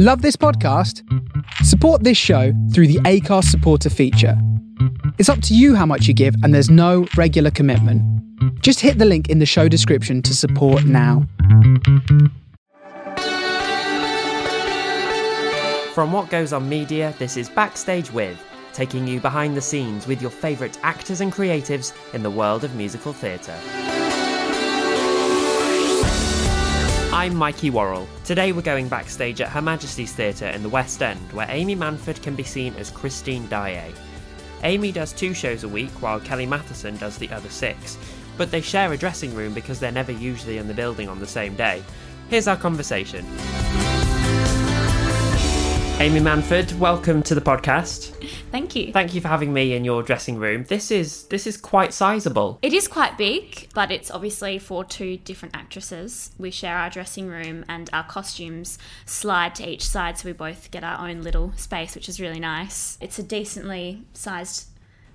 Love this podcast? Support this show through the Acast supporter feature. It's up to you how much you give, and there's no regular commitment. Just hit the link in the show description to support now. From What Goes On Media, this is Backstage With, taking you behind the scenes with your favourite actors and creatives in the world of musical theatre. I'm Mikey Worrell. Today we're going backstage at Her Majesty's Theatre in the West End, where Amy Manford can be seen as Christine Daae. Amy does two shows a week, while Kelly Mathieson does the other six, but they share a dressing room because they're never usually in the building on the same day. Here's our conversation. Amy Manford, welcome to the podcast. Thank you. Thank you for having me in your dressing room. This is this is quite sizable. It is quite big, but it's obviously for two different actresses. We share our dressing room and our costumes slide to each side so we both get our own little space, which is really nice. It's a decently sized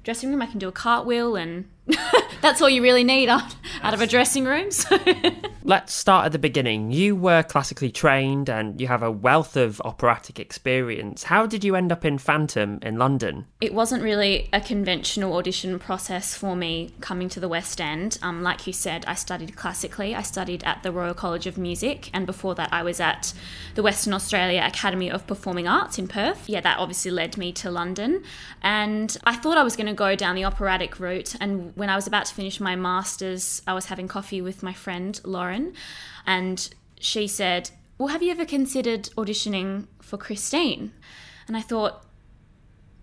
dressing room. I can do a cartwheel and that's all you really need out, out of a dressing room. So. Let's start at the beginning. You were classically trained and you have a wealth of operatic experience. How did you end up in Phantom in London? It wasn't really a conventional audition process for me coming to the West End. Um, like you said, I studied classically. I studied at the Royal College of Music, and before that, I was at the Western Australia Academy of Performing Arts in Perth. Yeah, that obviously led me to London. And I thought I was going to go down the operatic route. And when I was about to finish my master's, I was having coffee with my friend Lauren, and she said, Well, have you ever considered auditioning for Christine? And I thought,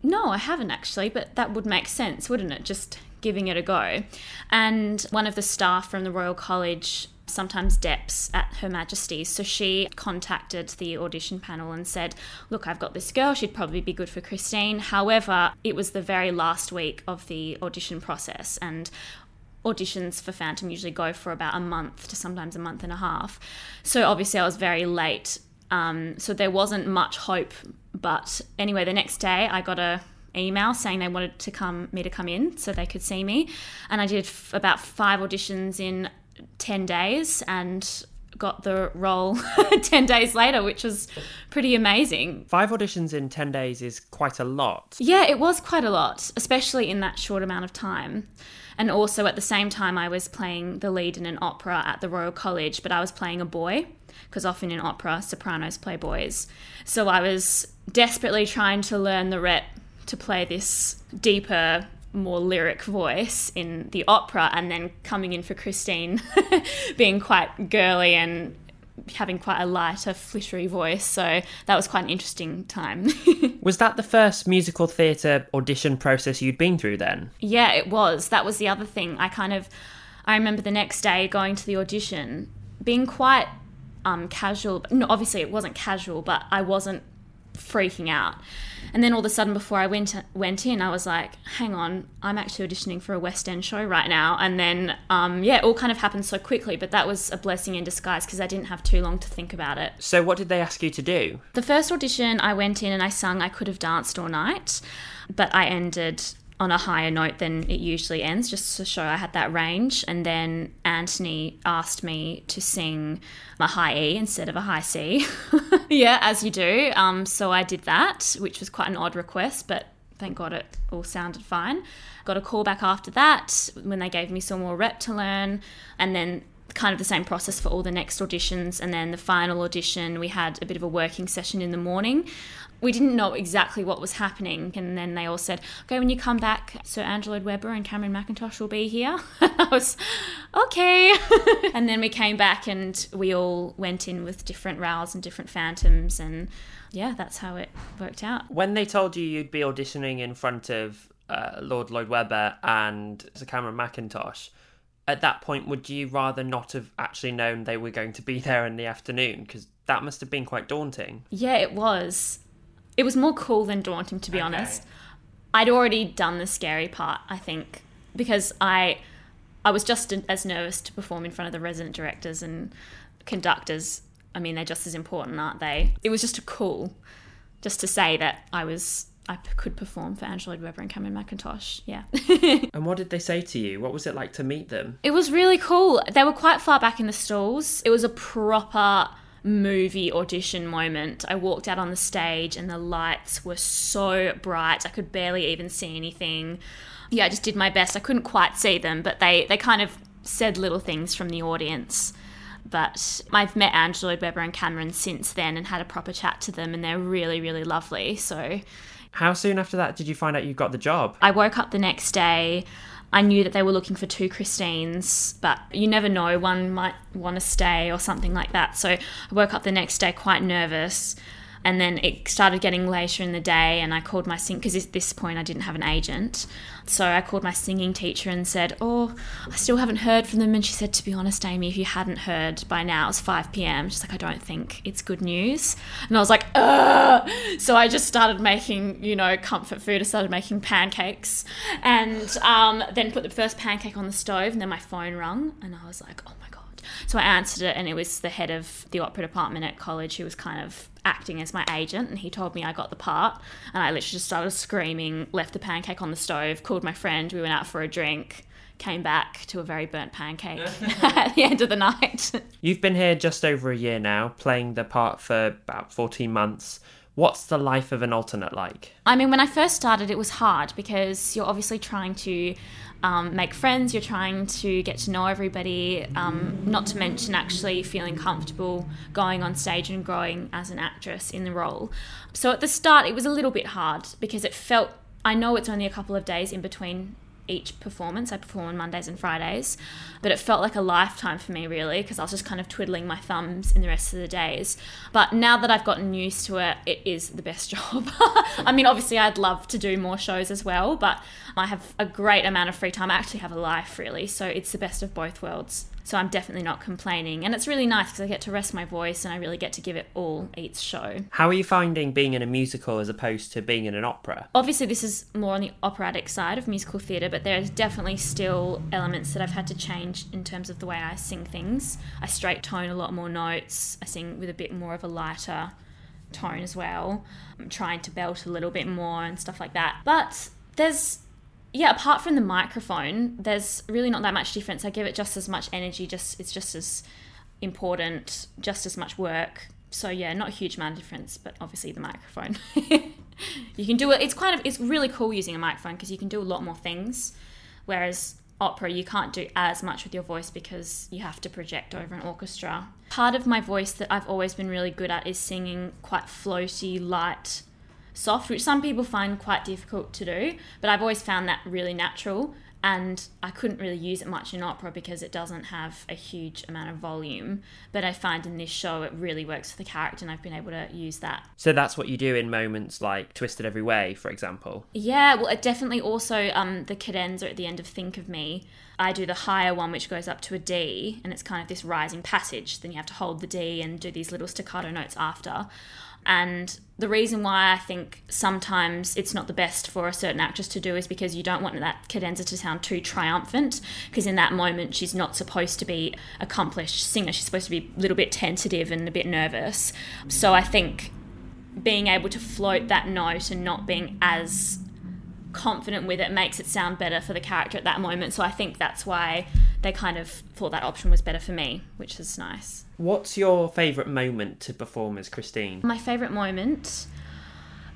No, I haven't actually, but that would make sense, wouldn't it? Just giving it a go. And one of the staff from the Royal College sometimes DEPs at Her Majesty's. So she contacted the audition panel and said, Look, I've got this girl, she'd probably be good for Christine. However, it was the very last week of the audition process, and auditions for Phantom usually go for about a month to sometimes a month and a half. So obviously, I was very late. Um, so there wasn't much hope. But anyway, the next day I got a email saying they wanted to come me to come in so they could see me, and I did f- about five auditions in 10 days and got the role 10 days later, which was pretty amazing. Five auditions in 10 days is quite a lot. Yeah, it was quite a lot, especially in that short amount of time. And also at the same time, I was playing the lead in an opera at the Royal College, but I was playing a boy because often in opera, sopranos play boys. So I was desperately trying to learn the rep to play this deeper more lyric voice in the opera and then coming in for Christine being quite girly and having quite a lighter, flittery voice. So that was quite an interesting time. was that the first musical theatre audition process you'd been through then? Yeah, it was. That was the other thing. I kind of, I remember the next day going to the audition, being quite um, casual. No, obviously it wasn't casual, but I wasn't freaking out. And then all of a sudden, before I went went in, I was like, "Hang on, I'm actually auditioning for a West End show right now." And then, um, yeah, it all kind of happened so quickly. But that was a blessing in disguise because I didn't have too long to think about it. So, what did they ask you to do? The first audition, I went in and I sung "I Could Have Danced All Night," but I ended on a higher note than it usually ends, just to show I had that range. And then Anthony asked me to sing a high E instead of a high C. yeah, as you do. Um, so I did that, which was quite an odd request, but thank God it all sounded fine. Got a call back after that when they gave me some more rep to learn, and then kind of the same process for all the next auditions and then the final audition we had a bit of a working session in the morning we didn't know exactly what was happening. And then they all said, okay, when you come back, Sir Lloyd Webber and Cameron Mackintosh will be here. I was, okay. and then we came back and we all went in with different rows and different phantoms. And yeah, that's how it worked out. When they told you you'd be auditioning in front of uh, Lord Lloyd Webber and Sir Cameron Mackintosh, at that point, would you rather not have actually known they were going to be there in the afternoon? Because that must have been quite daunting. Yeah, it was it was more cool than daunting to be okay. honest. I'd already done the scary part, I think, because I I was just as nervous to perform in front of the resident directors and conductors. I mean, they're just as important, aren't they? It was just a cool, just to say that I was I could perform for Andrew Lloyd Webber and Cameron Mackintosh. Yeah. and what did they say to you? What was it like to meet them? It was really cool. They were quite far back in the stalls. It was a proper movie audition moment. I walked out on the stage and the lights were so bright. I could barely even see anything. Yeah, I just did my best. I couldn't quite see them, but they, they kind of said little things from the audience. But I've met Andrew Lloyd Webber and Cameron since then and had a proper chat to them, and they're really, really lovely. So, how soon after that did you find out you got the job? I woke up the next day. I knew that they were looking for two Christines, but you never know, one might want to stay or something like that. So I woke up the next day quite nervous. And then it started getting later in the day, and I called my sing because at this point I didn't have an agent. So I called my singing teacher and said, Oh, I still haven't heard from them. And she said, To be honest, Amy, if you hadn't heard by now, it's 5 p.m. She's like, I don't think it's good news. And I was like, Ugh! So I just started making, you know, comfort food. I started making pancakes and um, then put the first pancake on the stove, and then my phone rung, and I was like, Oh my God. So I answered it, and it was the head of the opera department at college who was kind of acting as my agent, and he told me I got the part. And I literally just started screaming, left the pancake on the stove, called my friend, we went out for a drink. Came back to a very burnt pancake at the end of the night. You've been here just over a year now, playing the part for about 14 months. What's the life of an alternate like? I mean, when I first started, it was hard because you're obviously trying to um, make friends, you're trying to get to know everybody, um, not to mention actually feeling comfortable going on stage and growing as an actress in the role. So at the start, it was a little bit hard because it felt, I know it's only a couple of days in between each performance. I perform on Mondays and Fridays, but it felt like a lifetime for me, really, because I was just kind of twiddling my thumbs in the rest of the days. But now that I've gotten used to it, it is the best job. I mean, obviously, I'd love to do more shows as well, but I have a great amount of free time. I actually have a life, really, so it's the best of both worlds. So I'm definitely not complaining. And it's really nice because I get to rest my voice and I really get to give it all each show. How are you finding being in a musical as opposed to being in an opera? Obviously, this is more on the operatic side of musical theatre, but there's definitely still elements that I've had to change in terms of the way I sing things. I straight tone a lot more notes, I sing with a bit more of a lighter tone as well. I'm trying to belt a little bit more and stuff like that. But there's yeah, apart from the microphone, there's really not that much difference. I give it just as much energy, just it's just as important, just as much work. So yeah, not a huge amount of difference, but obviously the microphone. you can do it. It's kind of it's really cool using a microphone because you can do a lot more things, whereas opera you can't do as much with your voice because you have to project over an orchestra. Part of my voice that I've always been really good at is singing quite floaty, light soft, which some people find quite difficult to do, but I've always found that really natural. And I couldn't really use it much in opera because it doesn't have a huge amount of volume. But I find in this show it really works for the character, and I've been able to use that. So that's what you do in moments like Twisted Every Way, for example? Yeah, well, it definitely also um, the cadenza at the end of Think of Me. I do the higher one, which goes up to a D, and it's kind of this rising passage. Then you have to hold the D and do these little staccato notes after. And the reason why I think sometimes it's not the best for a certain actress to do is because you don't want that cadenza to sound too triumphant, because in that moment she's not supposed to be accomplished singer. She's supposed to be a little bit tentative and a bit nervous. So I think being able to float that note and not being as confident with it makes it sound better for the character at that moment. So I think that's why they kind of thought that option was better for me, which is nice. What's your favourite moment to perform as Christine? My favourite moment.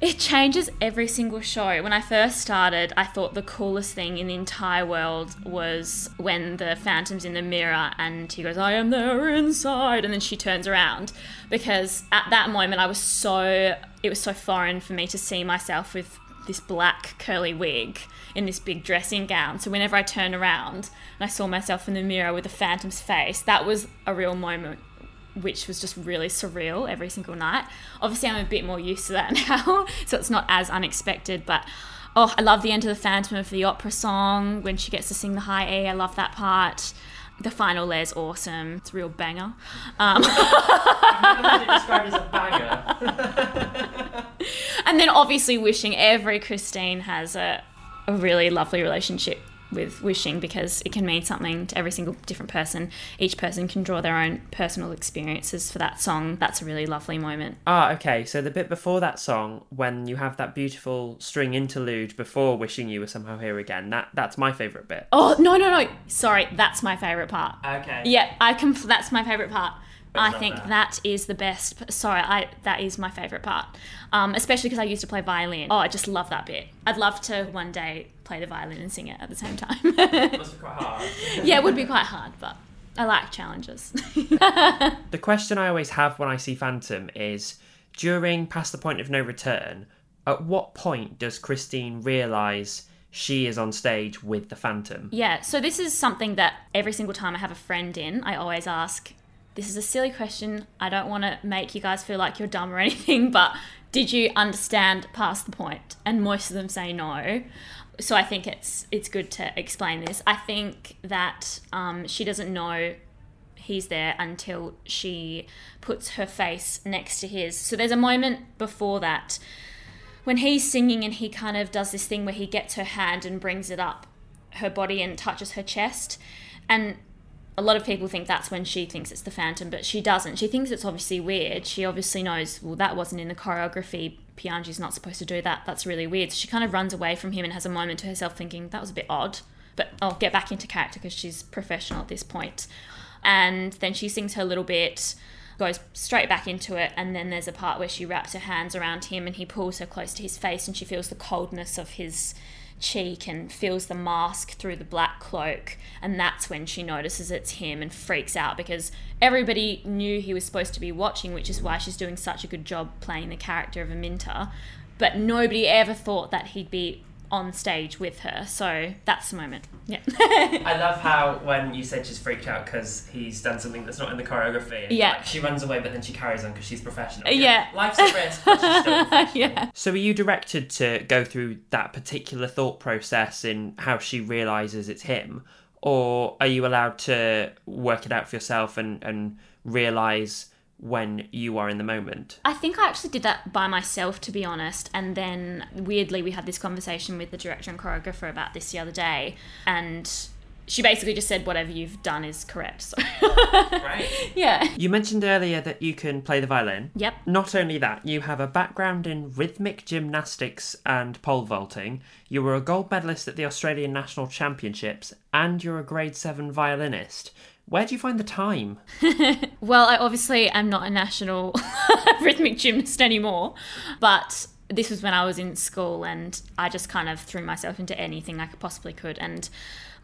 It changes every single show. When I first started, I thought the coolest thing in the entire world was when the Phantom's in the mirror and he goes, I am there inside. And then she turns around. Because at that moment, I was so, it was so foreign for me to see myself with this black curly wig in this big dressing gown. So whenever I turned around and I saw myself in the mirror with the phantom's face, that was a real moment which was just really surreal every single night. Obviously I'm a bit more used to that now, so it's not as unexpected, but oh, I love the end of the Phantom of the opera song when she gets to sing the high E. I love that part. The final lair's awesome. It's a real banger. Um, described as a banger. and then obviously wishing every Christine has a, a really lovely relationship with wishing because it can mean something to every single different person. Each person can draw their own personal experiences for that song. That's a really lovely moment. Ah, okay. So the bit before that song, when you have that beautiful string interlude before wishing you were somehow here again, that that's my favourite bit. Oh no no no! Sorry, that's my favorite part. Okay. Yeah, I can. That's my favorite part. I love think that. that is the best. Sorry, I that is my favorite part, um, especially because I used to play violin. Oh, I just love that bit. I'd love to one day play the violin and sing it at the same time. must be quite hard. yeah, it would be quite hard, but I like challenges. The question I always have when I see Phantom is during Past the Point of No Return, at what point does Christine realise she is on stage with the Phantom? Yeah, so this is something that every single time I have a friend in, I always ask. This is a silly question. I don't want to make you guys feel like you're dumb or anything, but did you understand past the point? And most of them say no. So I think it's it's good to explain this. I think that um, she doesn't know he's there until she puts her face next to his. So there's a moment before that when he's singing and he kind of does this thing where he gets her hand and brings it up her body and touches her chest and a lot of people think that's when she thinks it's the phantom but she doesn't. She thinks it's obviously weird. She obviously knows well that wasn't in the choreography. Piangi's not supposed to do that. That's really weird. So she kind of runs away from him and has a moment to herself thinking that was a bit odd but I'll get back into character because she's professional at this point. And then she sings her little bit goes straight back into it and then there's a part where she wraps her hands around him and he pulls her close to his face and she feels the coldness of his cheek and feels the mask through the black cloak and that's when she notices it's him and freaks out because everybody knew he was supposed to be watching which is why she's doing such a good job playing the character of Aminta. But nobody ever thought that he'd be on stage with her so that's the moment yeah I love how when you said she's freaked out because he's done something that's not in the choreography. and, Yeah. like, she runs away, but then she carries on because she's professional. Uh, yeah. Life's at risk, but she's still professional. yeah So, are you directed to go through that particular thought process in how she realizes it's him, or are you allowed to work it out for yourself and and realize when you are in the moment? I think I actually did that by myself, to be honest. And then weirdly, we had this conversation with the director and choreographer about this the other day, and she basically just said, "Whatever you've done is correct." So, Right. yeah. You mentioned earlier that you can play the violin. Yep. Not only that, you have a background in rhythmic gymnastics and pole vaulting. You were a gold medalist at the Australian National Championships, and you're a grade 7 violinist. Where do you find the time? Well, I obviously am not a national rhythmic gymnast anymore, but this was when I was in school and I just kind of threw myself into anything I could possibly could. And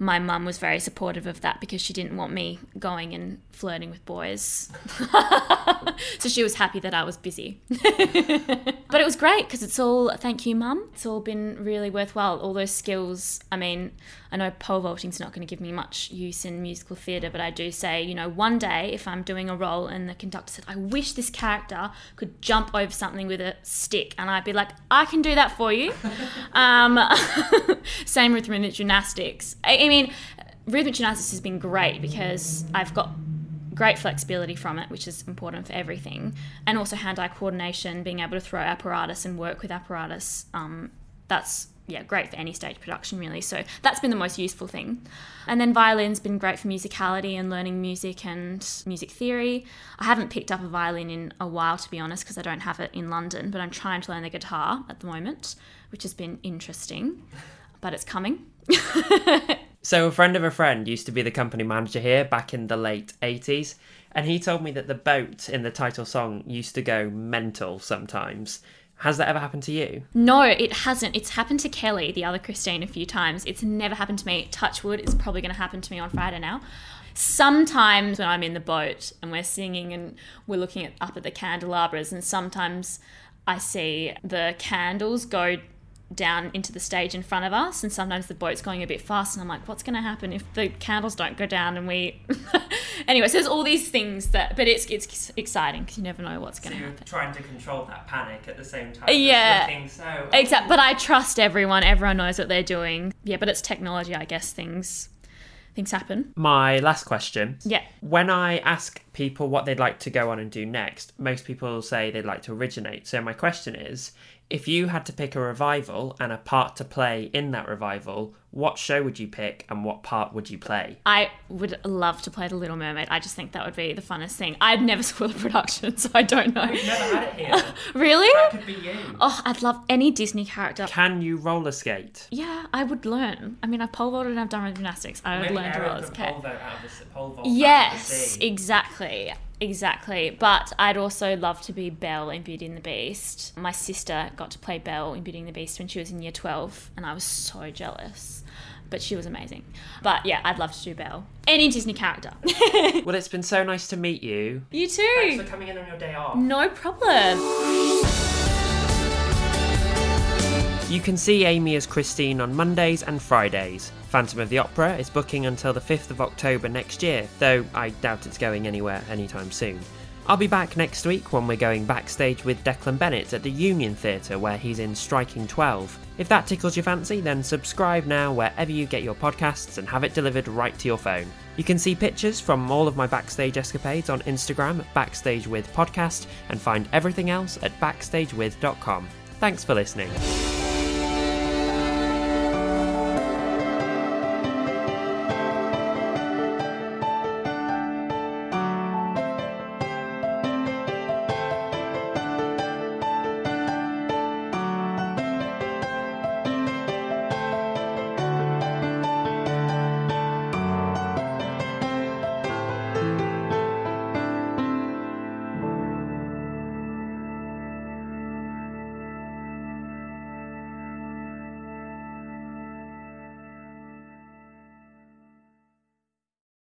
my mum was very supportive of that because she didn't want me going and flirting with boys. so she was happy that I was busy. but it was great because it's all, thank you, mum. It's all been really worthwhile. All those skills, I mean, I know pole vaulting's not going to give me much use in musical theatre, but I do say, you know, one day if I'm doing a role and the conductor said, I wish this character could jump over something with a stick, and I'd be like, I can do that for you. um, same with gymnastics. I mean, rhythmic gymnastics has been great because I've got great flexibility from it, which is important for everything, and also hand-eye coordination, being able to throw apparatus and work with apparatus. Um, that's yeah, great for any stage production, really. So that's been the most useful thing. And then violin's been great for musicality and learning music and music theory. I haven't picked up a violin in a while, to be honest, because I don't have it in London, but I'm trying to learn the guitar at the moment, which has been interesting, but it's coming. So, a friend of a friend used to be the company manager here back in the late 80s, and he told me that the boat in the title song used to go mental sometimes. Has that ever happened to you? No, it hasn't. It's happened to Kelly, the other Christine, a few times. It's never happened to me. Touchwood, it's probably going to happen to me on Friday now. Sometimes when I'm in the boat and we're singing and we're looking at, up at the candelabras, and sometimes I see the candles go down into the stage in front of us, and sometimes the boat's going a bit fast, and I'm like, what's going to happen if the candles don't go down and we. anyway, so there's all these things that, but it's it's exciting because you never know what's going to happen. trying to control that panic at the same time. as Yeah. Looking so. Oh. Exactly, but I trust everyone. Everyone knows what they're doing. Yeah, but it's technology, I guess. Things things happen. My last question. Yeah. When I ask people what they'd like to go on and do next, most people say they'd like to originate. So my question is, if you had to pick a revival and a part to play in that revival, what show would you pick and what part would you play? I would love to play The Little Mermaid. I just think that would be the funnest thing. I'd never saw the production, so I don't know. We've never had it here. Really? could be you. Oh, I'd love any Disney character. Can you roller skate? Yeah, I would learn. I mean, I've pole vaulted and I've done gymnastics. I would learn to roller skate. out of the pole vault Yes, exactly. Exactly. But I'd also love to be Belle in Beauty and the Beast. My sister got to play Belle in Beauty and the Beast when she was in year 12, and I was so jealous. But she was amazing. But yeah, I'd love to do Belle. Any Disney character. Well, it's been so nice to meet you. you Thanks too. for coming in on your day off. No problem. You can see Amy as Christine on Mondays and Fridays. Phantom of the Opera is booking until the 5th of October next year, though I doubt it's going anywhere anytime soon. I'll be back next week when we're going backstage with Declan Bennett at the Union Theatre where he's in Striking 12. If that tickles your fancy, then subscribe now wherever you get your podcasts and have it delivered right to your phone. You can see pictures from all of my backstage escapades on Instagram at Backstage with Podcast and find everything else at backstagewith.com. Thanks for listening.